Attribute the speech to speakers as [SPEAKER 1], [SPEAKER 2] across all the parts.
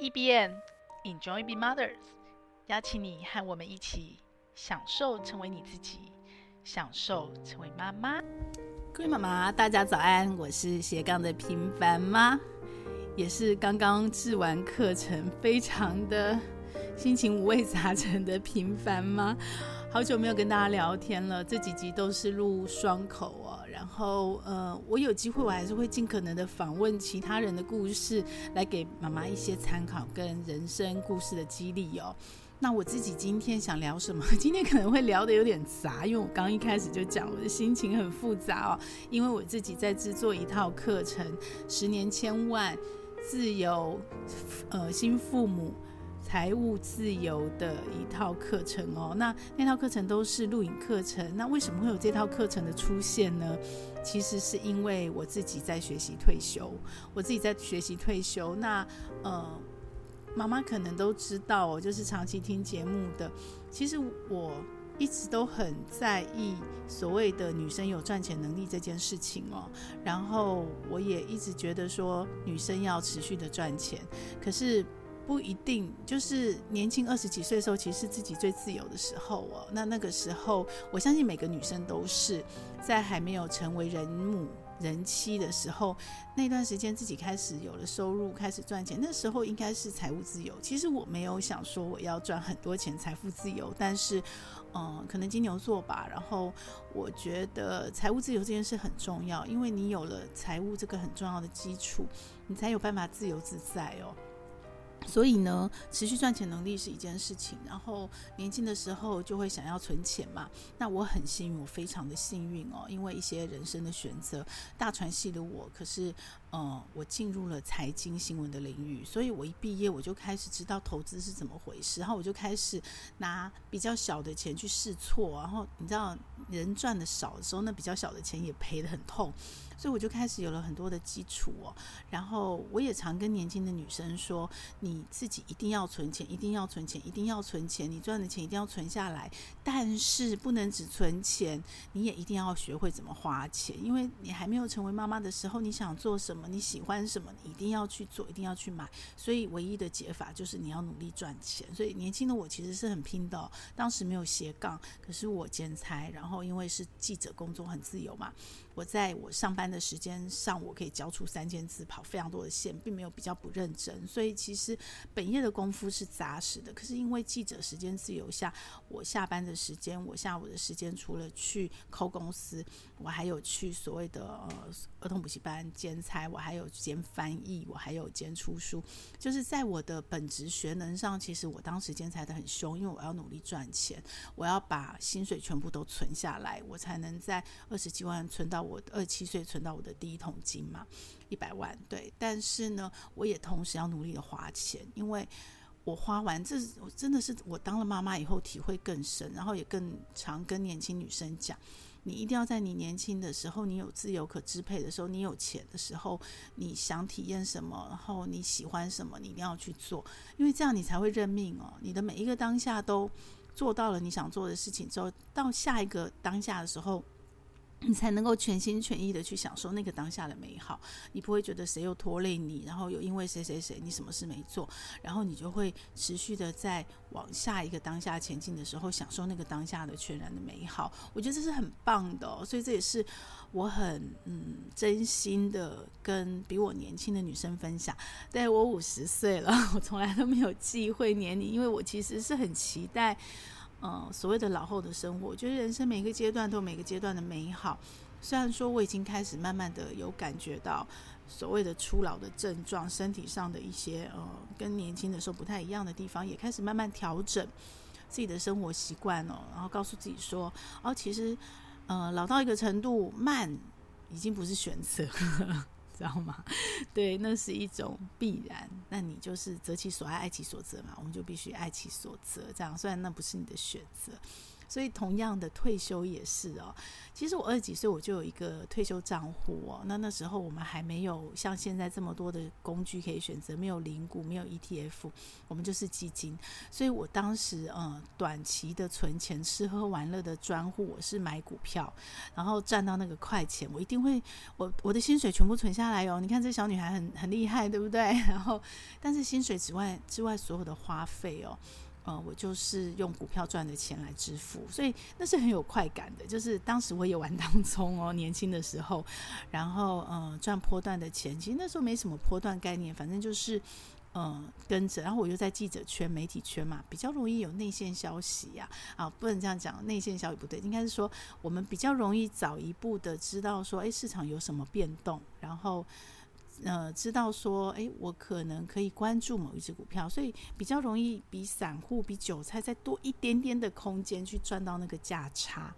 [SPEAKER 1] E B N Enjoy Be Mothers，邀请你和我们一起享受成为你自己，享受成为妈妈。各位妈妈，大家早安！我是斜杠的平凡妈，也是刚刚制完课程，非常的心情五味杂陈的平凡妈。好久没有跟大家聊天了，这几集都是录双口哦。然后，呃，我有机会，我还是会尽可能的访问其他人的故事，来给妈妈一些参考跟人生故事的激励哦。那我自己今天想聊什么？今天可能会聊的有点杂，因为我刚一开始就讲我的心情很复杂哦，因为我自己在制作一套课程，十年千万自由，呃，新父母。财务自由的一套课程哦，那那套课程都是录影课程。那为什么会有这套课程的出现呢？其实是因为我自己在学习退休，我自己在学习退休。那呃，妈妈可能都知道哦，就是长期听节目的。其实我一直都很在意所谓的女生有赚钱能力这件事情哦。然后我也一直觉得说，女生要持续的赚钱，可是。不一定，就是年轻二十几岁的时候，其实是自己最自由的时候哦。那那个时候，我相信每个女生都是在还没有成为人母人妻的时候，那段时间自己开始有了收入，开始赚钱。那时候应该是财务自由。其实我没有想说我要赚很多钱，财富自由。但是，嗯，可能金牛座吧。然后我觉得财务自由这件事很重要，因为你有了财务这个很重要的基础，你才有办法自由自在哦。所以呢，持续赚钱能力是一件事情。然后年轻的时候就会想要存钱嘛。那我很幸运，我非常的幸运哦，因为一些人生的选择。大船系的我，可是。嗯，我进入了财经新闻的领域，所以我一毕业我就开始知道投资是怎么回事，然后我就开始拿比较小的钱去试错，然后你知道人赚的少的时候，那比较小的钱也赔得很痛，所以我就开始有了很多的基础哦。然后我也常跟年轻的女生说，你自己一定要存钱，一定要存钱，一定要存钱，你赚的钱一定要存下来，但是不能只存钱，你也一定要学会怎么花钱，因为你还没有成为妈妈的时候，你想做什么？你喜欢什么，你一定要去做，一定要去买。所以唯一的解法就是你要努力赚钱。所以年轻的我其实是很拼的，当时没有斜杠，可是我剪裁，然后因为是记者工作很自由嘛。我在我上班的时间上，我可以交出三千字，跑非常多的线，并没有比较不认真。所以其实本业的功夫是扎实的。可是因为记者时间自由下，我下班的时间，我下午的时间，除了去 call 公司，我还有去所谓的呃儿童补习班兼差，我还有兼翻译，我还有兼出书。就是在我的本职学能上，其实我当时兼差的很凶，因为我要努力赚钱，我要把薪水全部都存下来，我才能在二十几万存到。我二七岁存到我的第一桶金嘛，一百万，对。但是呢，我也同时要努力的花钱，因为我花完，这真的是我当了妈妈以后体会更深，然后也更常跟年轻女生讲，你一定要在你年轻的时候，你有自由可支配的时候，你有钱的时候，你想体验什么，然后你喜欢什么，你一定要去做，因为这样你才会认命哦。你的每一个当下都做到了你想做的事情之后，到下一个当下的时候。你才能够全心全意的去享受那个当下的美好，你不会觉得谁又拖累你，然后又因为谁谁谁你什么事没做，然后你就会持续的在往下一个当下前进的时候，享受那个当下的全然的美好。我觉得这是很棒的哦，所以这也是我很嗯真心的跟比我年轻的女生分享。对，我五十岁了，我从来都没有忌讳年龄，因为我其实是很期待。嗯，所谓的老后的生活，我觉得人生每个阶段都有每个阶段的美好。虽然说我已经开始慢慢的有感觉到所谓的初老的症状，身体上的一些呃跟年轻的时候不太一样的地方，也开始慢慢调整自己的生活习惯哦。然后告诉自己说，哦，其实呃老到一个程度，慢已经不是选择。知道吗？对，那是一种必然。那你就是择其所爱，爱其所择嘛。我们就必须爱其所择。这样，虽然那不是你的选择，所以同样的退休也是哦。其实我二十几岁我就有一个退休账户哦。那那时候我们还没有像现在这么多的工具可以选择，没有零股，没有 ETF，我们就是基金。所以我当时呃短期的存钱、吃喝玩乐的专户，我是买股票，然后赚到那个快钱，我一定会我我的薪水全部存下来哦。你看这小女孩很很厉害，对不对？然后但是薪水之外之外所有的花费哦。呃，我就是用股票赚的钱来支付，所以那是很有快感的。就是当时我也玩当冲哦，年轻的时候，然后呃赚波段的钱，其实那时候没什么波段概念，反正就是呃跟着。然后我又在记者圈、媒体圈嘛，比较容易有内线消息呀。啊，不能这样讲，内线消息不对，应该是说我们比较容易早一步的知道说，哎，市场有什么变动，然后。呃，知道说，诶，我可能可以关注某一只股票，所以比较容易比散户、比韭菜再多一点点的空间去赚到那个价差。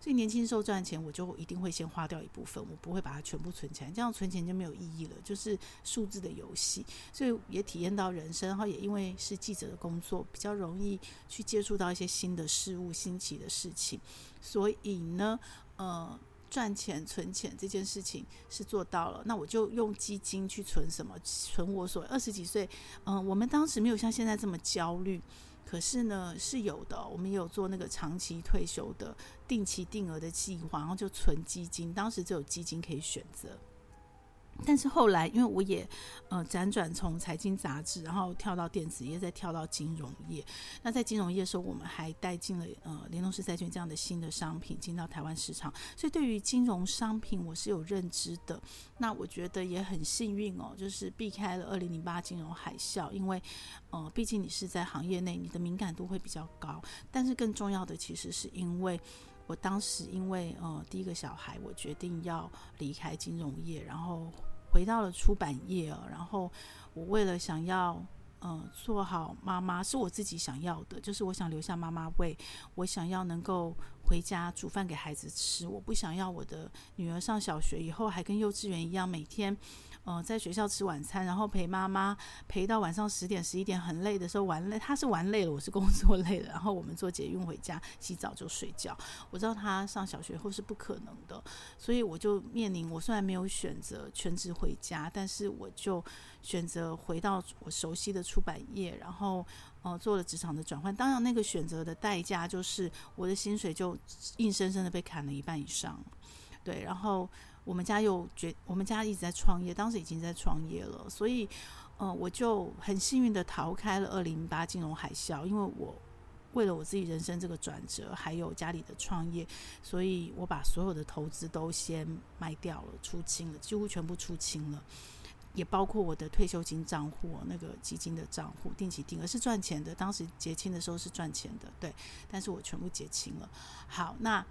[SPEAKER 1] 所以年轻时候赚钱，我就一定会先花掉一部分，我不会把它全部存起来，这样存钱就没有意义了，就是数字的游戏。所以也体验到人生，然后也因为是记者的工作，比较容易去接触到一些新的事物、新奇的事情，所以呢，呃。赚钱存钱这件事情是做到了，那我就用基金去存什么？存我所二十几岁，嗯，我们当时没有像现在这么焦虑，可是呢是有的。我们也有做那个长期退休的定期定额的计划，然后就存基金，当时就有基金可以选择。但是后来，因为我也呃辗转从财经杂志，然后跳到电子业，再跳到金融业。那在金融业的时候，我们还带进了呃联动式债券这样的新的商品进到台湾市场。所以对于金融商品，我是有认知的。那我觉得也很幸运哦，就是避开了二零零八金融海啸，因为呃毕竟你是在行业内，你的敏感度会比较高。但是更重要的，其实是因为我当时因为呃第一个小孩，我决定要离开金融业，然后。回到了出版业哦，然后我为了想要嗯、呃、做好妈妈，是我自己想要的，就是我想留下妈妈味，我想要能够回家煮饭给孩子吃，我不想要我的女儿上小学以后还跟幼稚园一样每天。嗯、呃，在学校吃晚餐，然后陪妈妈陪到晚上十点十一点，很累的时候玩累，他是玩累了，我是工作 累了，然后我们坐捷运回家，洗澡就睡觉。我知道他上小学后是不可能的，所以我就面临，我虽然没有选择全职回家，但是我就选择回到我熟悉的出版业，然后呃做了职场的转换。当然，那个选择的代价就是我的薪水就硬生生的被砍了一半以上，对，然后。我们家又觉，我们家一直在创业，当时已经在创业了，所以，呃，我就很幸运的逃开了二零零八金融海啸，因为我为了我自己人生这个转折，还有家里的创业，所以我把所有的投资都先卖掉了，出清了，几乎全部出清了，也包括我的退休金账户，那个基金的账户，定期定额是赚钱的，当时结清的时候是赚钱的，对，但是我全部结清了。好，那。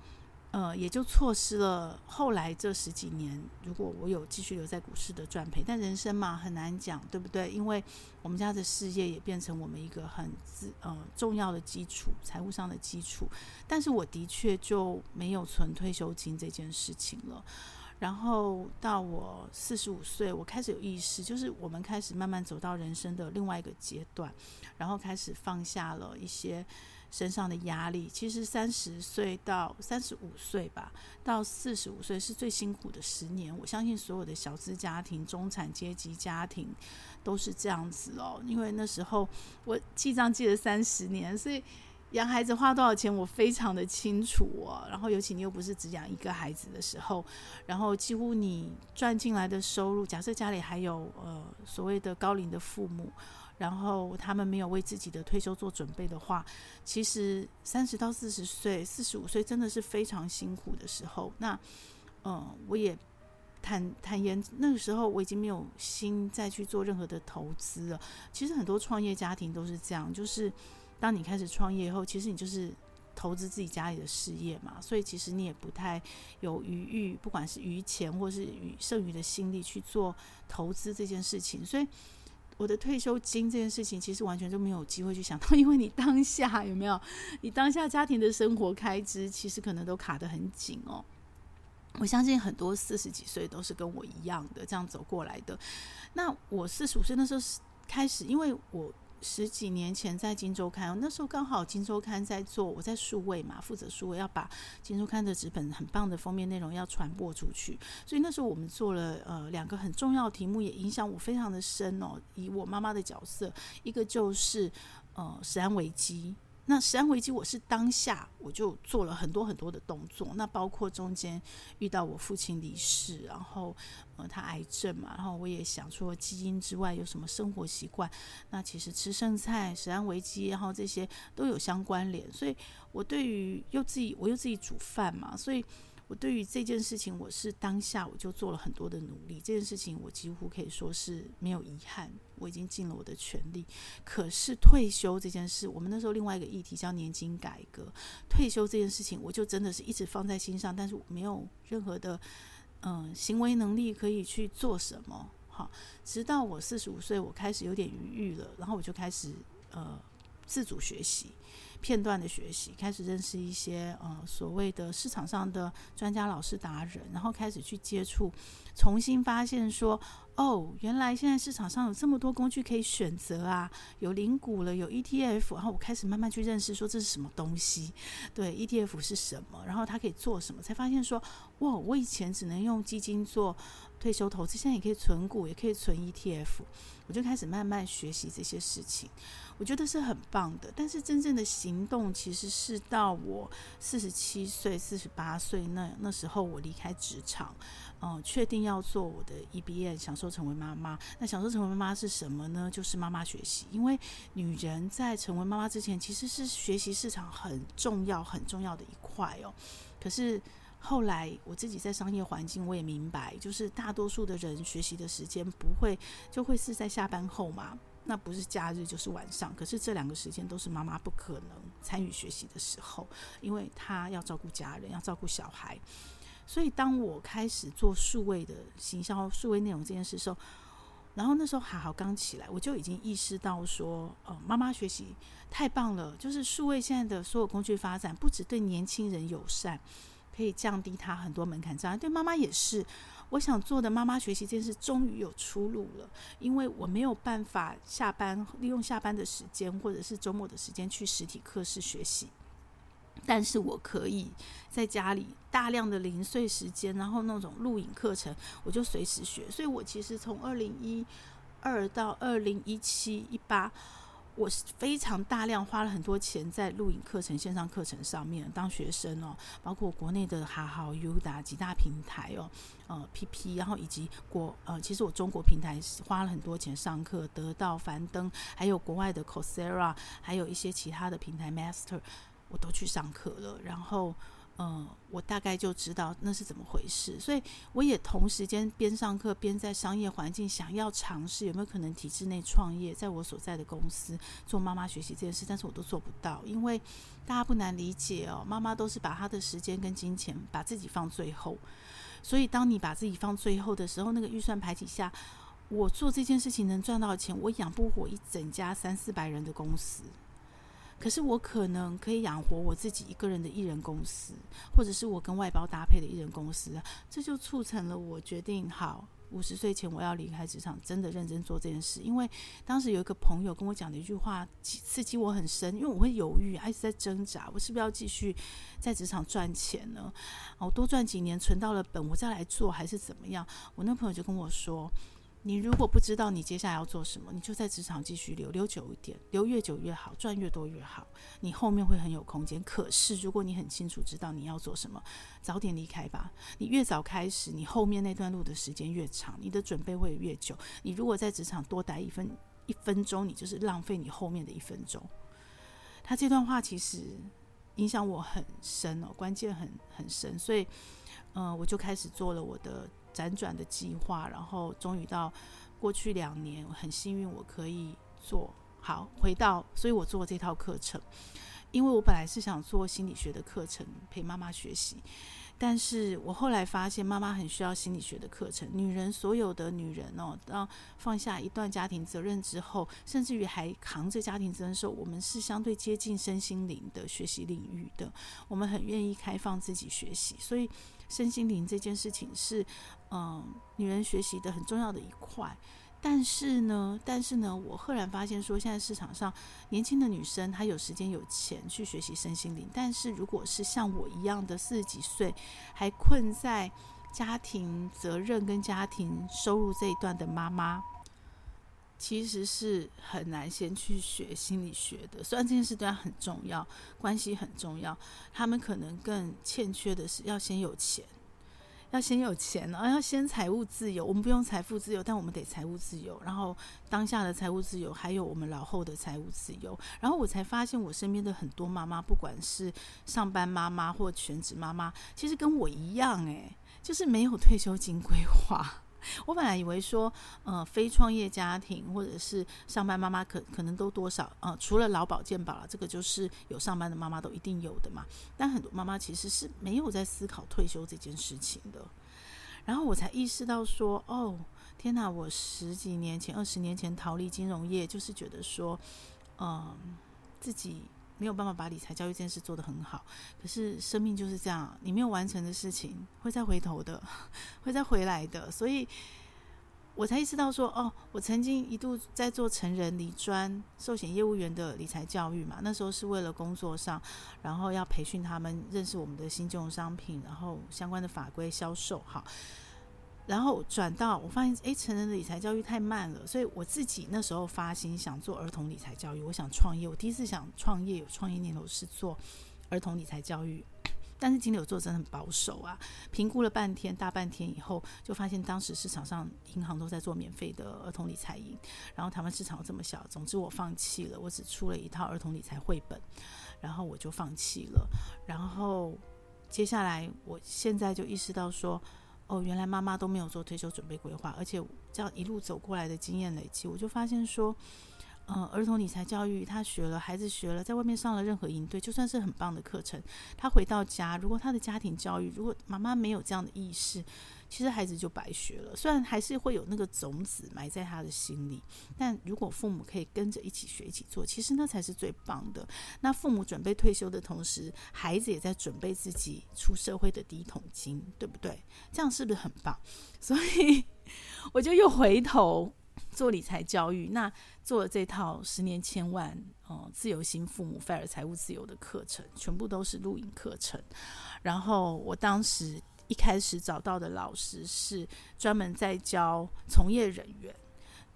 [SPEAKER 1] 呃，也就错失了后来这十几年，如果我有继续留在股市的赚赔，但人生嘛很难讲，对不对？因为我们家的事业也变成我们一个很自呃重要的基础，财务上的基础。但是我的确就没有存退休金这件事情了。然后到我四十五岁，我开始有意识，就是我们开始慢慢走到人生的另外一个阶段，然后开始放下了一些。身上的压力，其实三十岁到三十五岁吧，到四十五岁是最辛苦的十年。我相信所有的小资家庭、中产阶级家庭都是这样子哦。因为那时候我记账记了三十年，所以养孩子花多少钱我非常的清楚哦。然后尤其你又不是只养一个孩子的时候，然后几乎你赚进来的收入，假设家里还有呃所谓的高龄的父母。然后他们没有为自己的退休做准备的话，其实三十到四十岁、四十五岁真的是非常辛苦的时候。那，嗯，我也坦坦言，那个时候我已经没有心再去做任何的投资了。其实很多创业家庭都是这样，就是当你开始创业以后，其实你就是投资自己家里的事业嘛，所以其实你也不太有余裕，不管是余钱或是余剩余的心力去做投资这件事情，所以。我的退休金这件事情，其实完全就没有机会去想到，因为你当下有没有？你当下家庭的生活开支，其实可能都卡得很紧哦。我相信很多四十几岁都是跟我一样的这样走过来的。那我四十五岁那时候开始，因为我十几年前在《金周刊》，那时候刚好《金周刊》在做，我在数位嘛，负责数位，要把《金周刊》的纸本很棒的封面内容要传播出去，所以那时候我们做了呃两个很重要的题目，也影响我非常的深哦。以我妈妈的角色，一个就是呃史安危机。那食安危机，我是当下我就做了很多很多的动作，那包括中间遇到我父亲离世，然后呃他癌症嘛，然后我也想说基因之外有什么生活习惯，那其实吃剩菜、食安危机，然后这些都有相关联，所以我对于又自己我又自己煮饭嘛，所以。我对于这件事情，我是当下我就做了很多的努力。这件事情我几乎可以说是没有遗憾，我已经尽了我的全力。可是退休这件事，我们那时候另外一个议题叫年金改革，退休这件事情，我就真的是一直放在心上，但是我没有任何的嗯、行为能力可以去做什么。好，直到我四十五岁，我开始有点余裕了，然后我就开始呃自主学习。片段的学习，开始认识一些呃所谓的市场上的专家、老师、达人，然后开始去接触，重新发现说，哦，原来现在市场上有这么多工具可以选择啊，有零股了，有 ETF，然后我开始慢慢去认识说这是什么东西，对，ETF 是什么，然后它可以做什么，才发现说，哇，我以前只能用基金做退休投资，现在也可以存股，也可以存 ETF，我就开始慢慢学习这些事情。我觉得是很棒的，但是真正的行动其实是到我四十七岁、四十八岁那那时候，我离开职场，嗯、确定要做我的 EBM，享受成为妈妈。那享受成为妈妈是什么呢？就是妈妈学习。因为女人在成为妈妈之前，其实是学习市场很重要、很重要的一块哦。可是后来我自己在商业环境，我也明白，就是大多数的人学习的时间不会就会是在下班后嘛。那不是假日就是晚上，可是这两个时间都是妈妈不可能参与学习的时候，因为她要照顾家人，要照顾小孩。所以当我开始做数位的行销、数位内容这件事的时候，然后那时候还好刚起来，我就已经意识到说，呃，妈妈学习太棒了，就是数位现在的所有工具发展，不只对年轻人友善，可以降低他很多门槛障碍，对妈妈也是。我想做的妈妈学习这件事终于有出路了，因为我没有办法下班利用下班的时间或者是周末的时间去实体课室学习，但是我可以在家里大量的零碎时间，然后那种录影课程，我就随时学。所以我其实从二零一二到二零一七一八。我非常大量花了很多钱在录影课程、线上课程上面。当学生哦，包括国内的哈好、优达几大平台哦，呃，PP，然后以及国呃，其实我中国平台花了很多钱上课，得到樊登，还有国外的 Coursera，还有一些其他的平台 Master，我都去上课了，然后。嗯，我大概就知道那是怎么回事，所以我也同时间边上课边在商业环境想要尝试有没有可能体制内创业，在我所在的公司做妈妈学习这件事，但是我都做不到，因为大家不难理解哦，妈妈都是把她的时间跟金钱把自己放最后，所以当你把自己放最后的时候，那个预算排挤下，我做这件事情能赚到钱，我养不活一整家三四百人的公司。可是我可能可以养活我自己一个人的艺人公司，或者是我跟外包搭配的艺人公司，这就促成了我决定好五十岁前我要离开职场，真的认真做这件事。因为当时有一个朋友跟我讲的一句话，刺激我很深，因为我会犹豫，还是在挣扎，我是不是要继续在职场赚钱呢？我多赚几年存到了本，我再来做还是怎么样？我那朋友就跟我说。你如果不知道你接下来要做什么，你就在职场继续留，留久一点，留越久越好，赚越多越好，你后面会很有空间。可是如果你很清楚知道你要做什么，早点离开吧。你越早开始，你后面那段路的时间越长，你的准备会越久。你如果在职场多待一分一分钟，你就是浪费你后面的一分钟。他这段话其实影响我很深哦，关键很很深，所以，嗯、呃，我就开始做了我的。辗转的计划，然后终于到过去两年，我很幸运我可以做好回到，所以我做这套课程，因为我本来是想做心理学的课程陪妈妈学习，但是我后来发现妈妈很需要心理学的课程。女人所有的女人哦，当放下一段家庭责任之后，甚至于还扛着家庭责任的时候，我们是相对接近身心灵的学习领域的，我们很愿意开放自己学习，所以。身心灵这件事情是，嗯，女人学习的很重要的一块。但是呢，但是呢，我赫然发现说，现在市场上年轻的女生她有时间有钱去学习身心灵，但是如果是像我一样的四十几岁，还困在家庭责任跟家庭收入这一段的妈妈，其实是很难先去学心理学的。虽然这件事对她很重要，关系很重要，他们可能更欠缺的是要先有钱。要先有钱，啊要先财务自由。我们不用财富自由，但我们得财务自由。然后当下的财务自由，还有我们老后的财务自由。然后我才发现，我身边的很多妈妈，不管是上班妈妈或全职妈妈，其实跟我一样，诶，就是没有退休金规划。我本来以为说，呃，非创业家庭或者是上班妈妈可可能都多少，呃，除了劳保健保了，这个就是有上班的妈妈都一定有的嘛。但很多妈妈其实是没有在思考退休这件事情的。然后我才意识到说，哦，天哪！我十几年前、二十年前逃离金融业，就是觉得说，嗯、自己。没有办法把理财教育这件事做得很好，可是生命就是这样，你没有完成的事情会再回头的，会再回来的，所以我才意识到说，哦，我曾经一度在做成人理专寿险业务员的理财教育嘛，那时候是为了工作上，然后要培训他们认识我们的新金融商品，然后相关的法规销售，好。然后转到我发现，哎，成人的理财教育太慢了，所以我自己那时候发心想做儿童理财教育，我想创业。我第一次想创业，有创业念头是做儿童理财教育，但是金牛座真的很保守啊。评估了半天，大半天以后，就发现当时市场上银行都在做免费的儿童理财营，然后台湾市场这么小，总之我放弃了。我只出了一套儿童理财绘本，然后我就放弃了。然后接下来，我现在就意识到说。哦，原来妈妈都没有做退休准备规划，而且这样一路走过来的经验累积，我就发现说。呃，儿童理财教育，他学了，孩子学了，在外面上了任何营队，就算是很棒的课程，他回到家，如果他的家庭教育，如果妈妈没有这样的意识，其实孩子就白学了。虽然还是会有那个种子埋在他的心里，但如果父母可以跟着一起学、一起做，其实那才是最棒的。那父母准备退休的同时，孩子也在准备自己出社会的第一桶金，对不对？这样是不是很棒？所以我就又回头。做理财教育，那做了这套十年千万，哦，自由型父母 f i r 财务自由的课程，全部都是录影课程。然后我当时一开始找到的老师是专门在教从业人员。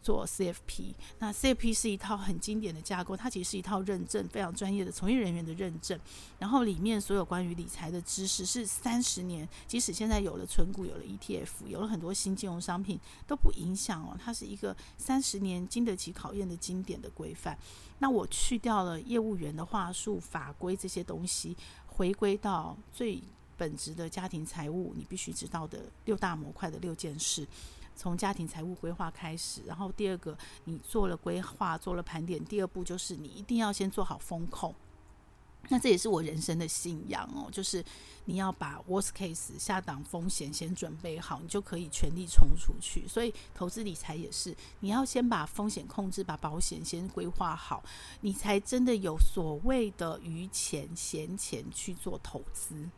[SPEAKER 1] 做 CFP，那 CFP 是一套很经典的架构，它其实是一套认证，非常专业的从业人员的认证。然后里面所有关于理财的知识是三十年，即使现在有了存股，有了 ETF，有了很多新金融商品都不影响哦。它是一个三十年经得起考验的经典的规范。那我去掉了业务员的话术、法规这些东西，回归到最本职的家庭财务，你必须知道的六大模块的六件事。从家庭财务规划开始，然后第二个，你做了规划，做了盘点，第二步就是你一定要先做好风控。那这也是我人生的信仰哦，就是你要把 worst case 下档风险先准备好，你就可以全力冲出去。所以投资理财也是，你要先把风险控制，把保险先规划好，你才真的有所谓的余钱闲钱去做投资。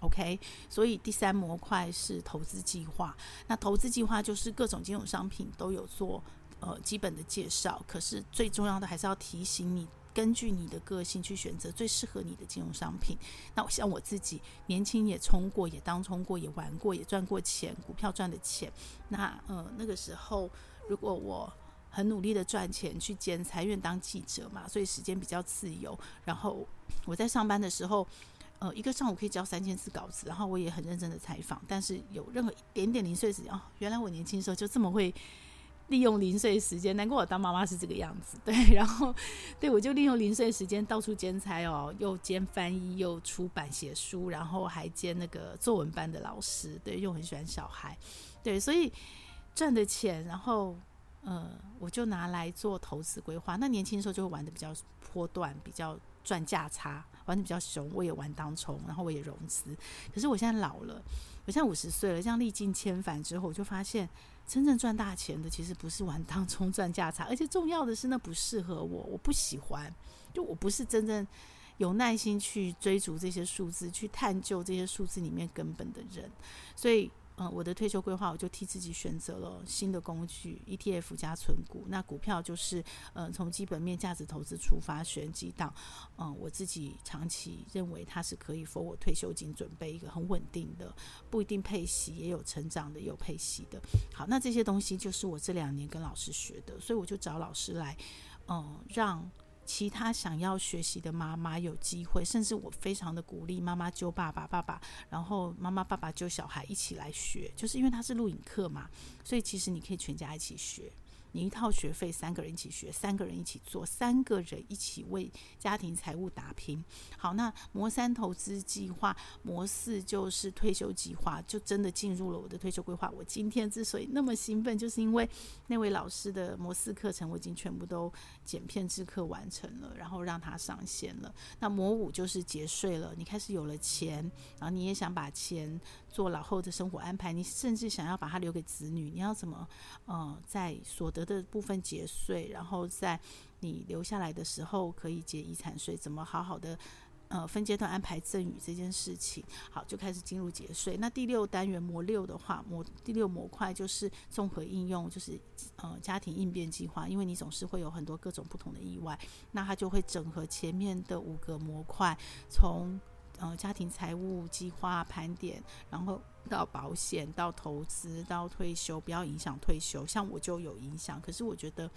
[SPEAKER 1] OK，所以第三模块是投资计划。那投资计划就是各种金融商品都有做呃基本的介绍，可是最重要的还是要提醒你，根据你的个性去选择最适合你的金融商品。那像我自己年轻也冲过，也当冲过，也玩过，也赚过钱，股票赚的钱。那呃那个时候，如果我很努力的赚钱去兼财院当记者嘛，所以时间比较自由。然后我在上班的时候。呃，一个上午可以交三千字稿子，然后我也很认真的采访，但是有任何一点点零碎时间哦，原来我年轻时候就这么会利用零碎时间，难怪我当妈妈是这个样子，对，然后对我就利用零碎时间到处兼差哦，又兼翻译，又出版写书，然后还兼那个作文班的老师，对，又很喜欢小孩，对，所以赚的钱，然后呃，我就拿来做投资规划。那年轻的时候就会玩得比较波段，比较赚价差。玩的比较凶，我也玩当冲，然后我也融资。可是我现在老了，我现在五十岁了，这样历尽千帆之后，我就发现真正赚大钱的其实不是玩当冲赚价差，而且重要的是那不适合我，我不喜欢。就我不是真正有耐心去追逐这些数字，去探究这些数字里面根本的人。所以嗯，我的退休规划，我就替自己选择了新的工具 ETF 加存股。那股票就是，嗯，从基本面价值投资出发选几档，嗯，我自己长期认为它是可以 for 我退休金准备一个很稳定的，不一定配息，也有成长的，也有配息的。好，那这些东西就是我这两年跟老师学的，所以我就找老师来，嗯，让。其他想要学习的妈妈有机会，甚至我非常的鼓励妈妈揪爸爸，爸爸，然后妈妈爸爸揪小孩一起来学，就是因为它是录影课嘛，所以其实你可以全家一起学。你一套学费，三个人一起学，三个人一起做，三个人一起为家庭财务打拼。好，那模三投资计划，模四就是退休计划，就真的进入了我的退休规划。我今天之所以那么兴奋，就是因为那位老师的模四课程我已经全部都剪片制课完成了，然后让他上线了。那模五就是节税了，你开始有了钱，然后你也想把钱做老后的生活安排，你甚至想要把它留给子女，你要怎么呃在所得的部分节税，然后在你留下来的时候可以结遗产税，怎么好好的呃分阶段安排赠与这件事情，好，就开始进入节税。那第六单元模六的话，模第六模块就是综合应用，就是呃家庭应变计划，因为你总是会有很多各种不同的意外，那它就会整合前面的五个模块，从呃，家庭财务计划盘点，然后到保险，到投资，到退休，不要影响退休。像我就有影响，可是我觉得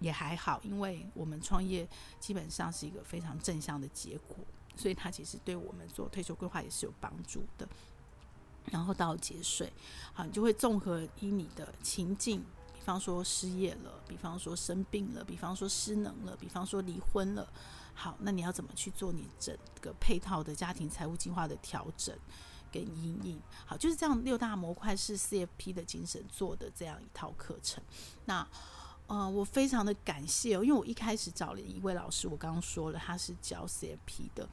[SPEAKER 1] 也还好，因为我们创业基本上是一个非常正向的结果，所以它其实对我们做退休规划也是有帮助的。然后到节税，好，你就会综合依你的情境，比方说失业了，比方说生病了，比方说失能了，比方说离婚了。好，那你要怎么去做你整个配套的家庭财务计划的调整跟阴影？好，就是这样，六大模块是 CFP 的精神做的这样一套课程。那呃，我非常的感谢哦，因为我一开始找了一位老师，我刚刚说了他是教 CFP 的。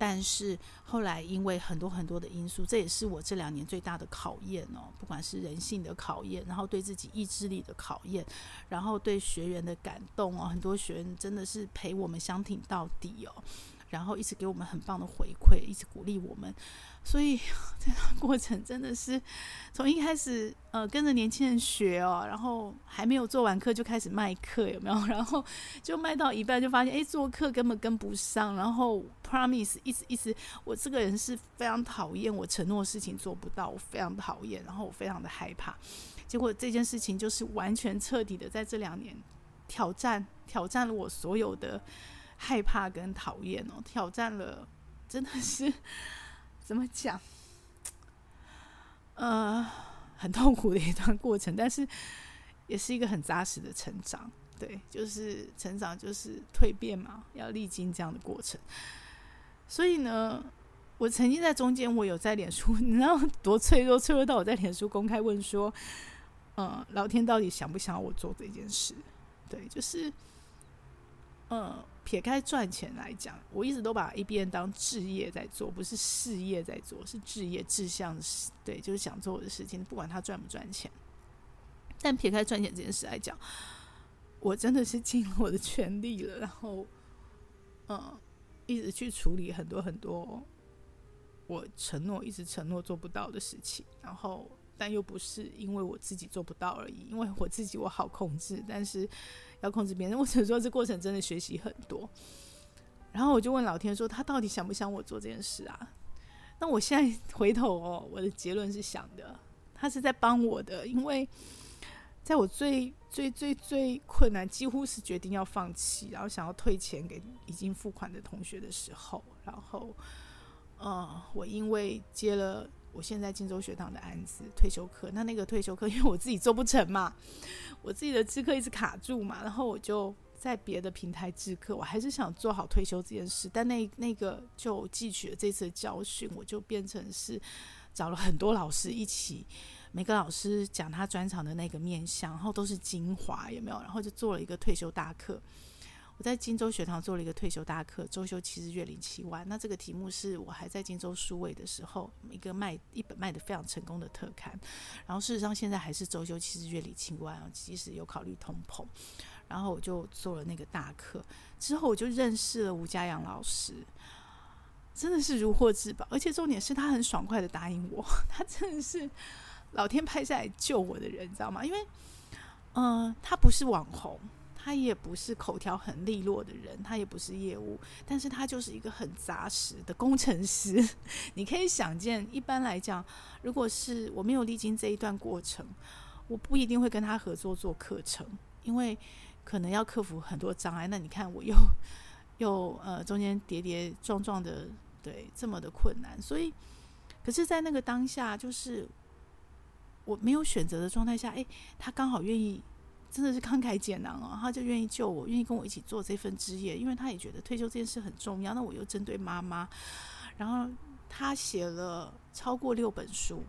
[SPEAKER 1] 但是后来因为很多很多的因素，这也是我这两年最大的考验哦。不管是人性的考验，然后对自己意志力的考验，然后对学员的感动哦，很多学员真的是陪我们相挺到底哦。然后一直给我们很棒的回馈，一直鼓励我们，所以 这个过程真的是从一开始呃跟着年轻人学哦，然后还没有做完课就开始卖课，有没有？然后就卖到一半就发现哎做课根本跟不上，然后 promise 一直一直，我这个人是非常讨厌我承诺事情做不到，我非常讨厌，然后我非常的害怕，结果这件事情就是完全彻底的在这两年挑战挑战了我所有的。害怕跟讨厌哦，挑战了，真的是 怎么讲？呃，很痛苦的一段过程，但是也是一个很扎实的成长。对，就是成长，就是蜕变嘛，要历经这样的过程。所以呢，我曾经在中间，我有在脸书，你知道多脆弱，脆弱到我在脸书公开问说：“嗯、呃，老天到底想不想要我做这件事？”对，就是，嗯。撇开赚钱来讲，我一直都把 ABM 当志业在做，不是事业在做，是志业志向的事。对，就是想做我的事情，不管他赚不赚钱。但撇开赚钱这件事来讲，我真的是尽我的全力了，然后，嗯，一直去处理很多很多我承诺一直承诺做不到的事情，然后，但又不是因为我自己做不到而已，因为我自己我好控制，但是。要控制别人，我只能说这过程真的学习很多。然后我就问老天说：“他到底想不想我做这件事啊？”那我现在回头哦，我的结论是想的，他是在帮我的，因为在我最最最最困难，几乎是决定要放弃，然后想要退钱给已经付款的同学的时候，然后，嗯，我因为接了。我现在金州学堂的案子退休课，那那个退休课，因为我自己做不成嘛，我自己的制课一直卡住嘛，然后我就在别的平台制课，我还是想做好退休这件事，但那那个就汲取了这次的教训，我就变成是找了很多老师一起，每个老师讲他专长的那个面向，然后都是精华，有没有？然后就做了一个退休大课。我在金州学堂做了一个退休大课，周休七日月领七万。那这个题目是我还在金州数位的时候，一个卖一本卖得非常成功的特刊。然后事实上现在还是周休七日月领七万，即使有考虑通膨。然后我就做了那个大课，之后我就认识了吴家阳老师。真的是如获至宝，而且重点是他很爽快的答应我，他真的是老天派下来救我的人，你知道吗？因为，嗯、他不是网红，他也不是口条很利落的人，他也不是业务，但是他就是一个很扎实的工程师。你可以想见，一般来讲，如果是我没有历经这一段过程，我不一定会跟他合作做课程，因为可能要克服很多障碍。那你看，我又又呃中间跌跌撞撞的。对，这么的困难，所以，可是，在那个当下，就是我没有选择的状态下，诶，他刚好愿意，真的是慷慨解囊哦，他就愿意救我，愿意跟我一起做这份职业，因为他也觉得退休这件事很重要。那我又针对妈妈，然后他写了超过六本书，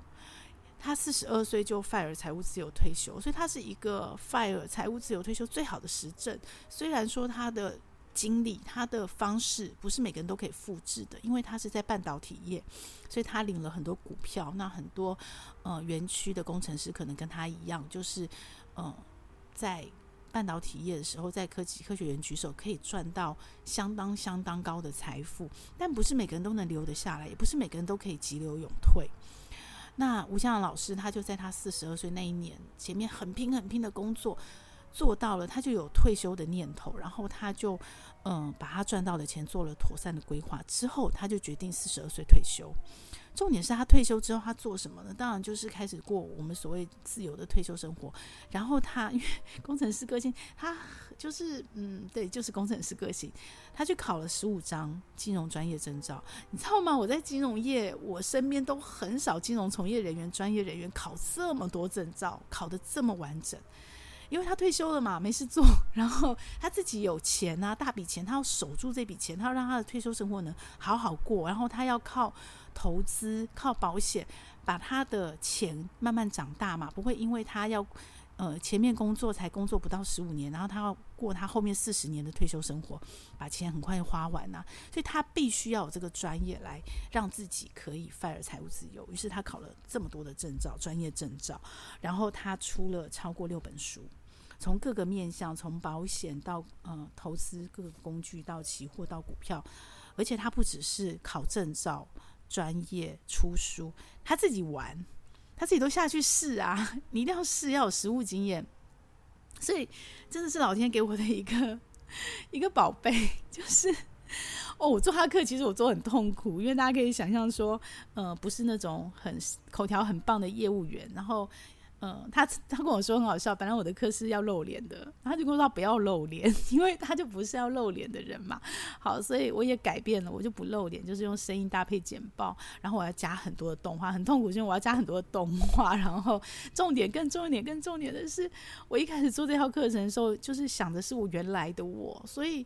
[SPEAKER 1] 他四十二岁就 FIRE 财务自由退休，所以他是一个 FIRE 财务自由退休最好的实证。虽然说他的。经历他的方式不是每个人都可以复制的，因为他是在半导体业，所以他领了很多股票。那很多呃园区的工程师可能跟他一样，就是呃在半导体业的时候，在科技科学园举手可以赚到相当相当高的财富，但不是每个人都能留得下来，也不是每个人都可以急流勇退。那吴向老师他就在他四十二岁那一年，前面很拼很拼的工作。做到了，他就有退休的念头，然后他就，嗯，把他赚到的钱做了妥善的规划，之后他就决定四十二岁退休。重点是他退休之后他做什么呢？当然就是开始过我们所谓自由的退休生活。然后他因为工程师个性，他就是嗯，对，就是工程师个性，他去考了十五张金融专业证照。你知道吗？我在金融业，我身边都很少金融从业人员、专业人员考这么多证照，考得这么完整。因为他退休了嘛，没事做，然后他自己有钱啊，大笔钱，他要守住这笔钱，他要让他的退休生活能好好过，然后他要靠投资、靠保险，把他的钱慢慢长大嘛，不会因为他要呃前面工作才工作不到十五年，然后他要过他后面四十年的退休生活，把钱很快就花完呐、所以他必须要有这个专业来让自己可以 FIRE 财务自由。于是他考了这么多的证照，专业证照，然后他出了超过六本书。从各个面向，从保险到呃投资各个工具，到期货到股票，而且他不只是考证照、专业出书，他自己玩，他自己都下去试啊！你一定要试，要有实务经验。所以真的是老天给我的一个一个宝贝，就是哦，我做他课，其实我做很痛苦，因为大家可以想象说，呃，不是那种很口条很棒的业务员，然后。嗯，他他跟我说很好笑，本来我的课是要露脸的，他就跟我说不要露脸，因为他就不是要露脸的人嘛。好，所以我也改变了，我就不露脸，就是用声音搭配简报，然后我要加很多的动画，很痛苦，因为我要加很多的动画，然后重点更重点更重点的是，我一开始做这套课程的时候，就是想的是我原来的我，所以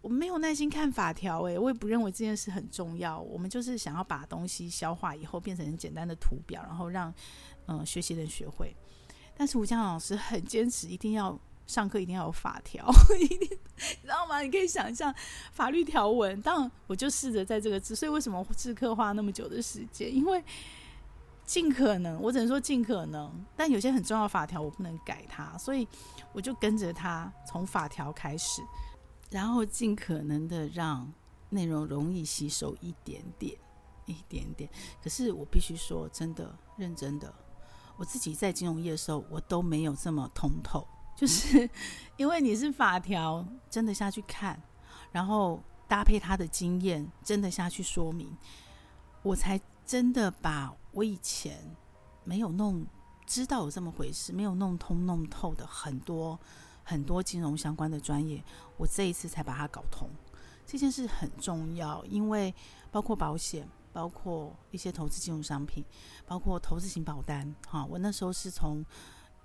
[SPEAKER 1] 我没有耐心看法条，诶，我也不认为这件事很重要，我们就是想要把东西消化以后变成简单的图表，然后让。嗯，学习能学会，但是吴江老师很坚持，一定要上课，一定要有法条，一定，你知道吗？你可以想象法律条文。当然，我就试着在这个字，所以为什么制课花那么久的时间？因为尽可能，我只能说尽可能，但有些很重要的法条我不能改它，所以我就跟着他从法条开始，然后尽可能的让内容容易吸收一点点，一点点。可是我必须说，真的，认真的。我自己在金融业的时候，我都没有这么通透，就是 因为你是法条真的下去看，然后搭配他的经验真的下去说明，我才真的把我以前没有弄知道有这么回事，没有弄通弄透的很多很多金融相关的专业，我这一次才把它搞通。这件事很重要，因为包括保险。包括一些投资金融商品，包括投资型保单。哈，我那时候是从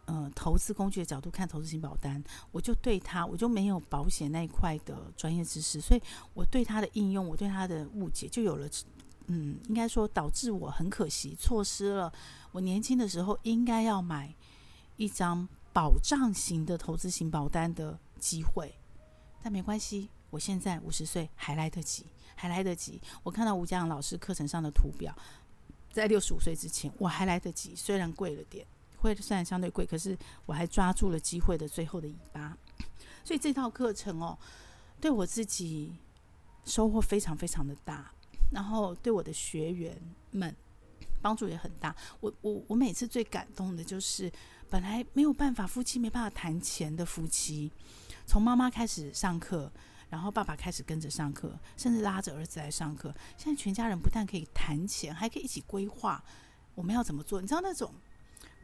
[SPEAKER 1] 呃投资工具的角度看投资型保单，我就对它，我就没有保险那一块的专业知识，所以我对它的应用，我对它的误解就有了。嗯，应该说导致我很可惜，错失了我年轻的时候应该要买一张保障型的投资型保单的机会。但没关系，我现在五十岁还来得及。还来得及。我看到吴江老师课程上的图表，在六十五岁之前，我还来得及。虽然贵了点，会虽然相对贵，可是我还抓住了机会的最后的尾巴。所以这套课程哦，对我自己收获非常非常的大。然后对我的学员们帮助也很大。我我我每次最感动的就是，本来没有办法夫妻没办法谈钱的夫妻，从妈妈开始上课，然后爸爸开始跟着上课，甚至拉着儿子来上课。现在全家人不但可以谈钱，还可以一起规划我们要怎么做。你知道那种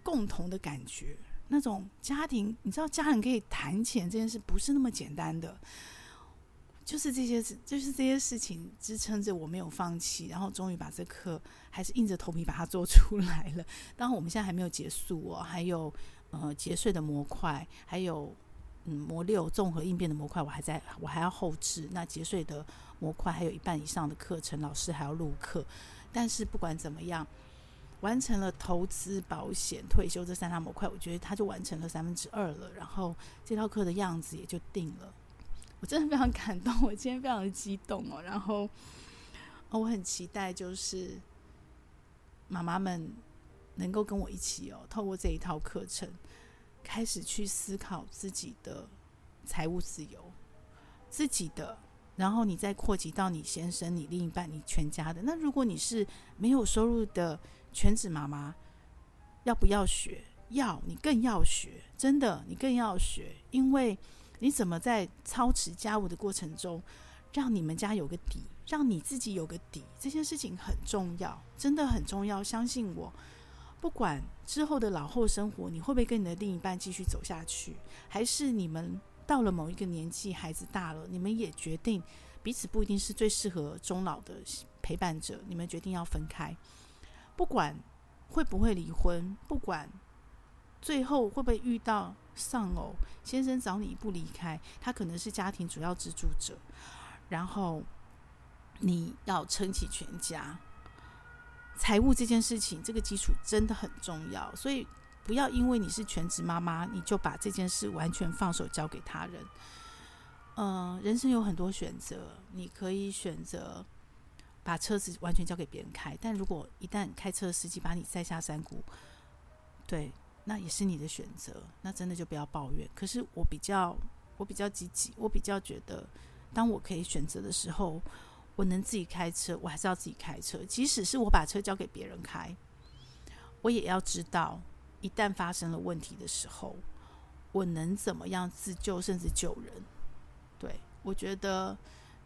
[SPEAKER 1] 共同的感觉，那种家庭，你知道家人可以谈钱这件事不是那么简单的。就是这些，就是这些事情支撑着我没有放弃，然后终于把这课还是硬着头皮把它做出来了。当然，我们现在还没有结束哦，还有呃节税的模块，还有嗯模六综合应变的模块，我还在，我还要后置。那节税的模块还有一半以上的课程，老师还要录课。但是不管怎么样，完成了投资、保险、退休这三大模块，我觉得他就完成了三分之二了。然后这套课的样子也就定了。我真的非常感动，我今天非常的激动哦。然后，哦，我很期待，就是妈妈们能够跟我一起哦，透过这一套课程，开始去思考自己的财务自由，自己的。然后你再扩及到你先生、你另一半、你全家的。那如果你是没有收入的全职妈妈，要不要学？要，你更要学，真的，你更要学，因为。你怎么在操持家务的过程中，让你们家有个底，让你自己有个底？这件事情很重要，真的很重要。相信我，不管之后的老后生活，你会不会跟你的另一半继续走下去，还是你们到了某一个年纪，孩子大了，你们也决定彼此不一定是最适合终老的陪伴者，你们决定要分开。不管会不会离婚，不管最后会不会遇到。丧偶先生找你一步离开，他可能是家庭主要支柱者，然后你要撑起全家。财务这件事情，这个基础真的很重要，所以不要因为你是全职妈妈，你就把这件事完全放手交给他人。嗯、人生有很多选择，你可以选择把车子完全交给别人开，但如果一旦开车司机把你塞下山谷，对。那也是你的选择，那真的就不要抱怨。可是我比较，我比较积极，我比较觉得，当我可以选择的时候，我能自己开车，我还是要自己开车。即使是我把车交给别人开，我也要知道，一旦发生了问题的时候，我能怎么样自救，甚至救人。对，我觉得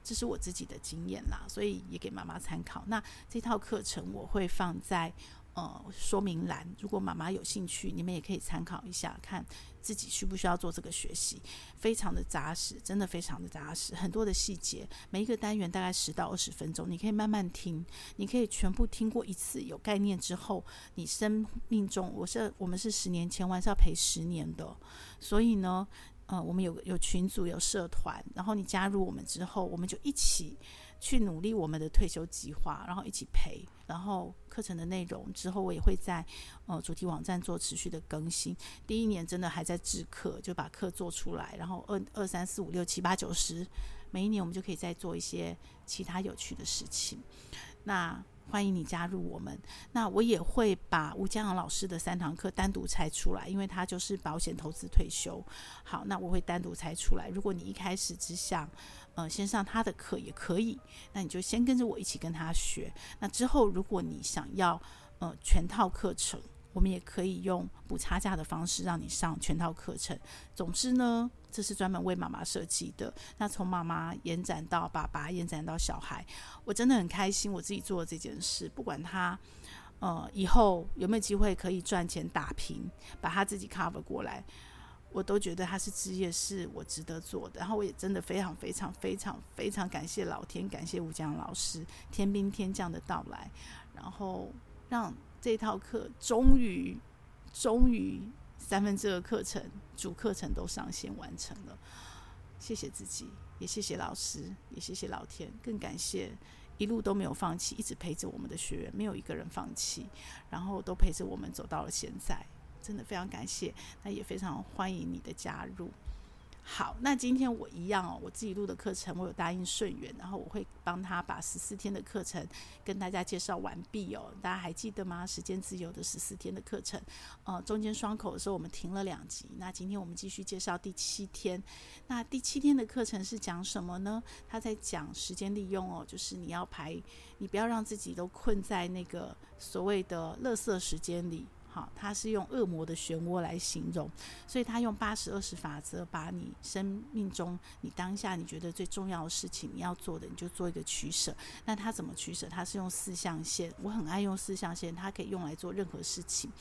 [SPEAKER 1] 这是我自己的经验啦，所以也给妈妈参考。那这套课程我会放在。呃，说明栏，如果妈妈有兴趣，你们也可以参考一下，看自己需不需要做这个学习，非常的扎实，真的非常的扎实，很多的细节，每一个单元大概十到二十分钟，你可以慢慢听，你可以全部听过一次，有概念之后，你生命中，我是我们是十年前，我还是要陪十年的，所以呢，呃，我们有有群组，有社团，然后你加入我们之后，我们就一起。去努力我们的退休计划，然后一起陪，然后课程的内容之后我也会在呃主题网站做持续的更新。第一年真的还在制课，就把课做出来，然后二二三四五六七八九十，每一年我们就可以再做一些其他有趣的事情。那。欢迎你加入我们。那我也会把吴江阳老师的三堂课单独拆出来，因为他就是保险投资退休。好，那我会单独拆出来。如果你一开始只想呃先上他的课也可以，那你就先跟着我一起跟他学。那之后如果你想要呃全套课程。我们也可以用补差价的方式让你上全套课程。总之呢，这是专门为妈妈设计的。那从妈妈延展到爸爸，延展到小孩，我真的很开心，我自己做这件事。不管他呃以后有没有机会可以赚钱打拼，把他自己 cover 过来，我都觉得他是职业，是我值得做的。然后我也真的非常非常非常非常感谢老天，感谢吴江老师天兵天将的到来，然后让。这套课终于，终于三分之二课程主课程都上线完成了，谢谢自己，也谢谢老师，也谢谢老天，更感谢一路都没有放弃，一直陪着我们的学员，没有一个人放弃，然后都陪着我们走到了现在，真的非常感谢，那也非常欢迎你的加入。好，那今天我一样哦，我自己录的课程，我有答应顺源，然后我会帮他把十四天的课程跟大家介绍完毕哦。大家还记得吗？时间自由的十四天的课程，呃，中间双口的时候我们停了两集，那今天我们继续介绍第七天。那第七天的课程是讲什么呢？他在讲时间利用哦，就是你要排，你不要让自己都困在那个所谓的垃圾时间里。好，他是用恶魔的漩涡来形容，所以他用八十二十法则，把你生命中你当下你觉得最重要的事情，你要做的，你就做一个取舍。那他怎么取舍？他是用四象限，我很爱用四象限，它可以用来做任何事情。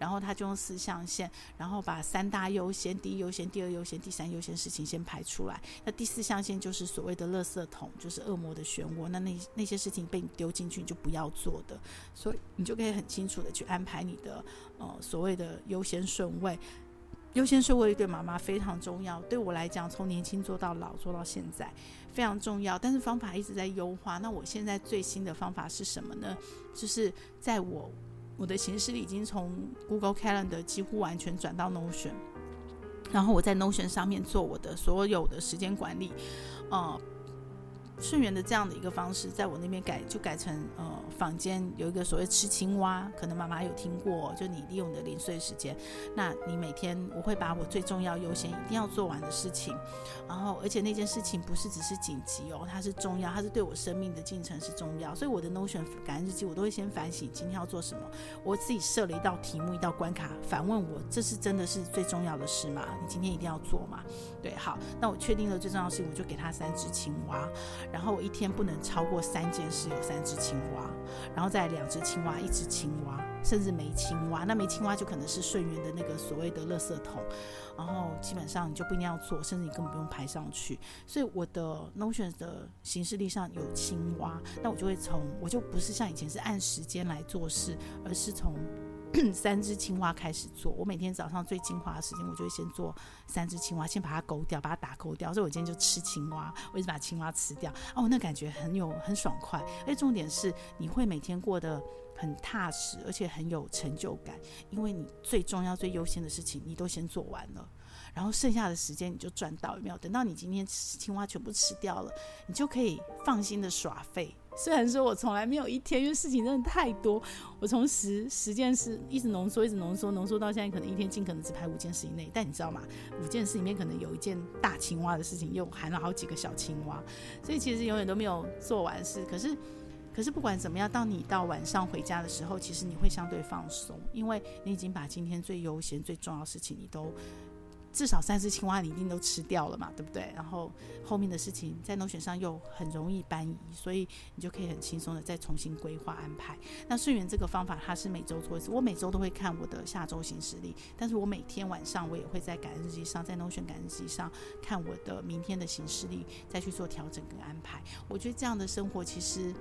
[SPEAKER 1] 然后他就用四象限，然后把三大优先、第一优先、第二优先、第三优先事情先排出来。那第四象限就是所谓的垃圾桶，就是恶魔的漩涡。那那那些事情被你丢进去，你就不要做的。所以你就可以很清楚的去安排你的。呃，所谓的优先顺位，优先顺位对妈妈非常重要。对我来讲，从年轻做到老，做到现在非常重要。但是方法一直在优化。那我现在最新的方法是什么呢？就是在我我的行事历已经从 Google Calendar 几乎完全转到 Notion，然后我在 Notion 上面做我的所有的时间管理，呃。顺源的这样的一个方式，在我那边改就改成呃，房间有一个所谓吃青蛙，可能妈妈有听过，就你利用你的零碎时间，那你每天我会把我最重要优先一定要做完的事情，然后而且那件事情不是只是紧急哦，它是重要，它是对我生命的进程是重要，所以我的 Notion 感恩日记我都会先反省今天要做什么，我自己设了一道题目一道关卡，反问我这是真的是最重要的事吗？你今天一定要做吗？对，好，那我确定了最重要的事情，我就给他三只青蛙。然后我一天不能超过三件事，有三只青蛙，然后再两只青蛙，一只青蛙，甚至没青蛙。那没青蛙就可能是顺源的那个所谓的垃圾桶，然后基本上你就不一定要做，甚至你根本不用排上去。所以我的 Notion 的行事历上有青蛙，那我就会从我就不是像以前是按时间来做事，而是从。三只青蛙开始做，我每天早上最精华的时间，我就会先做三只青蛙，先把它勾掉，把它打勾掉。所以我今天就吃青蛙，我一直把青蛙吃掉。哦，那感觉很有很爽快。而且重点是，你会每天过得很踏实，而且很有成就感，因为你最重要、最优先的事情你都先做完了，然后剩下的时间你就赚到，有没有？等到你今天青蛙全部吃掉了，你就可以放心的耍废。虽然说我从来没有一天，因为事情真的太多，我从十十件事一直浓缩，一直浓缩，浓缩到现在可能一天尽可能只排五件事以内。但你知道吗？五件事里面可能有一件大青蛙的事情，又含了好几个小青蛙，所以其实永远都没有做完事。可是，可是不管怎么样，当你到晚上回家的时候，其实你会相对放松，因为你已经把今天最优先、最重要的事情你都。至少三只青蛙你一定都吃掉了嘛，对不对？然后后面的事情在 Notion 上又很容易搬移，所以你就可以很轻松的再重新规划安排。那顺源这个方法，它是每周做一次，我每周都会看我的下周行事历，但是我每天晚上我也会在感恩日记上，在 Notion 感恩日记上看我的明天的行事历，再去做调整跟安排。我觉得这样的生活其实，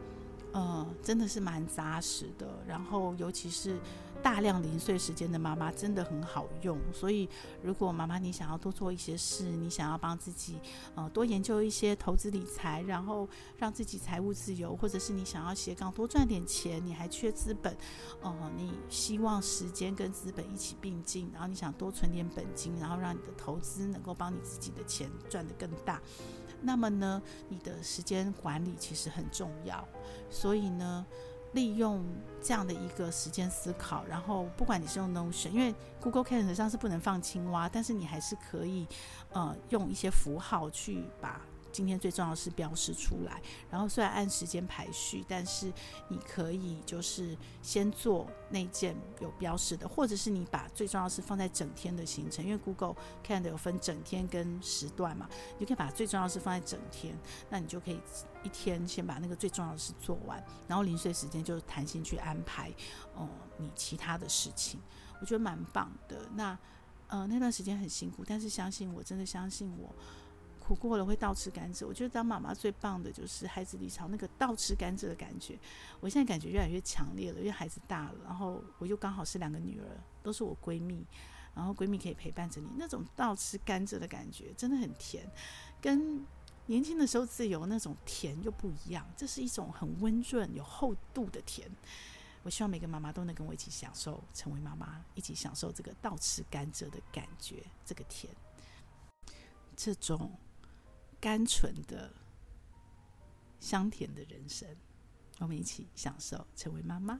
[SPEAKER 1] 呃，真的是蛮扎实的。然后尤其是。大量零碎时间的妈妈真的很好用，所以如果妈妈你想要多做一些事，你想要帮自己呃多研究一些投资理财，然后让自己财务自由，或者是你想要斜杠多赚点钱，你还缺资本，哦、你希望时间跟资本一起并进，然后你想多存点本金，然后让你的投资能够帮你自己的钱赚得更大，那么呢，你的时间管理其实很重要，所以呢。利用这样的一个时间思考，然后不管你是用 Notion，因为 Google Calendar 上是不能放青蛙，但是你还是可以，呃，用一些符号去把。今天最重要的是标示出来，然后虽然按时间排序，但是你可以就是先做那件有标示的，或者是你把最重要的事放在整天的行程，因为 Google c a n d 有分整天跟时段嘛，你就可以把最重要的事放在整天，那你就可以一天先把那个最重要的事做完，然后零碎时间就弹性去安排哦、你其他的事情，我觉得蛮棒的。那呃那段时间很辛苦，但是相信我，真的相信我。苦过了会倒吃甘蔗，我觉得当妈妈最棒的就是孩子离巢那个倒吃甘蔗的感觉。我现在感觉越来越强烈了，因为孩子大了，然后我又刚好是两个女儿，都是我闺蜜，然后闺蜜可以陪伴着你，那种倒吃甘蔗的感觉真的很甜，跟年轻的时候自由那种甜又不一样。这是一种很温润、有厚度的甜。我希望每个妈妈都能跟我一起享受成为妈妈，一起享受这个倒吃甘蔗的感觉，这个甜。这种甘醇的、香甜的人生。我们一起享受成为妈妈。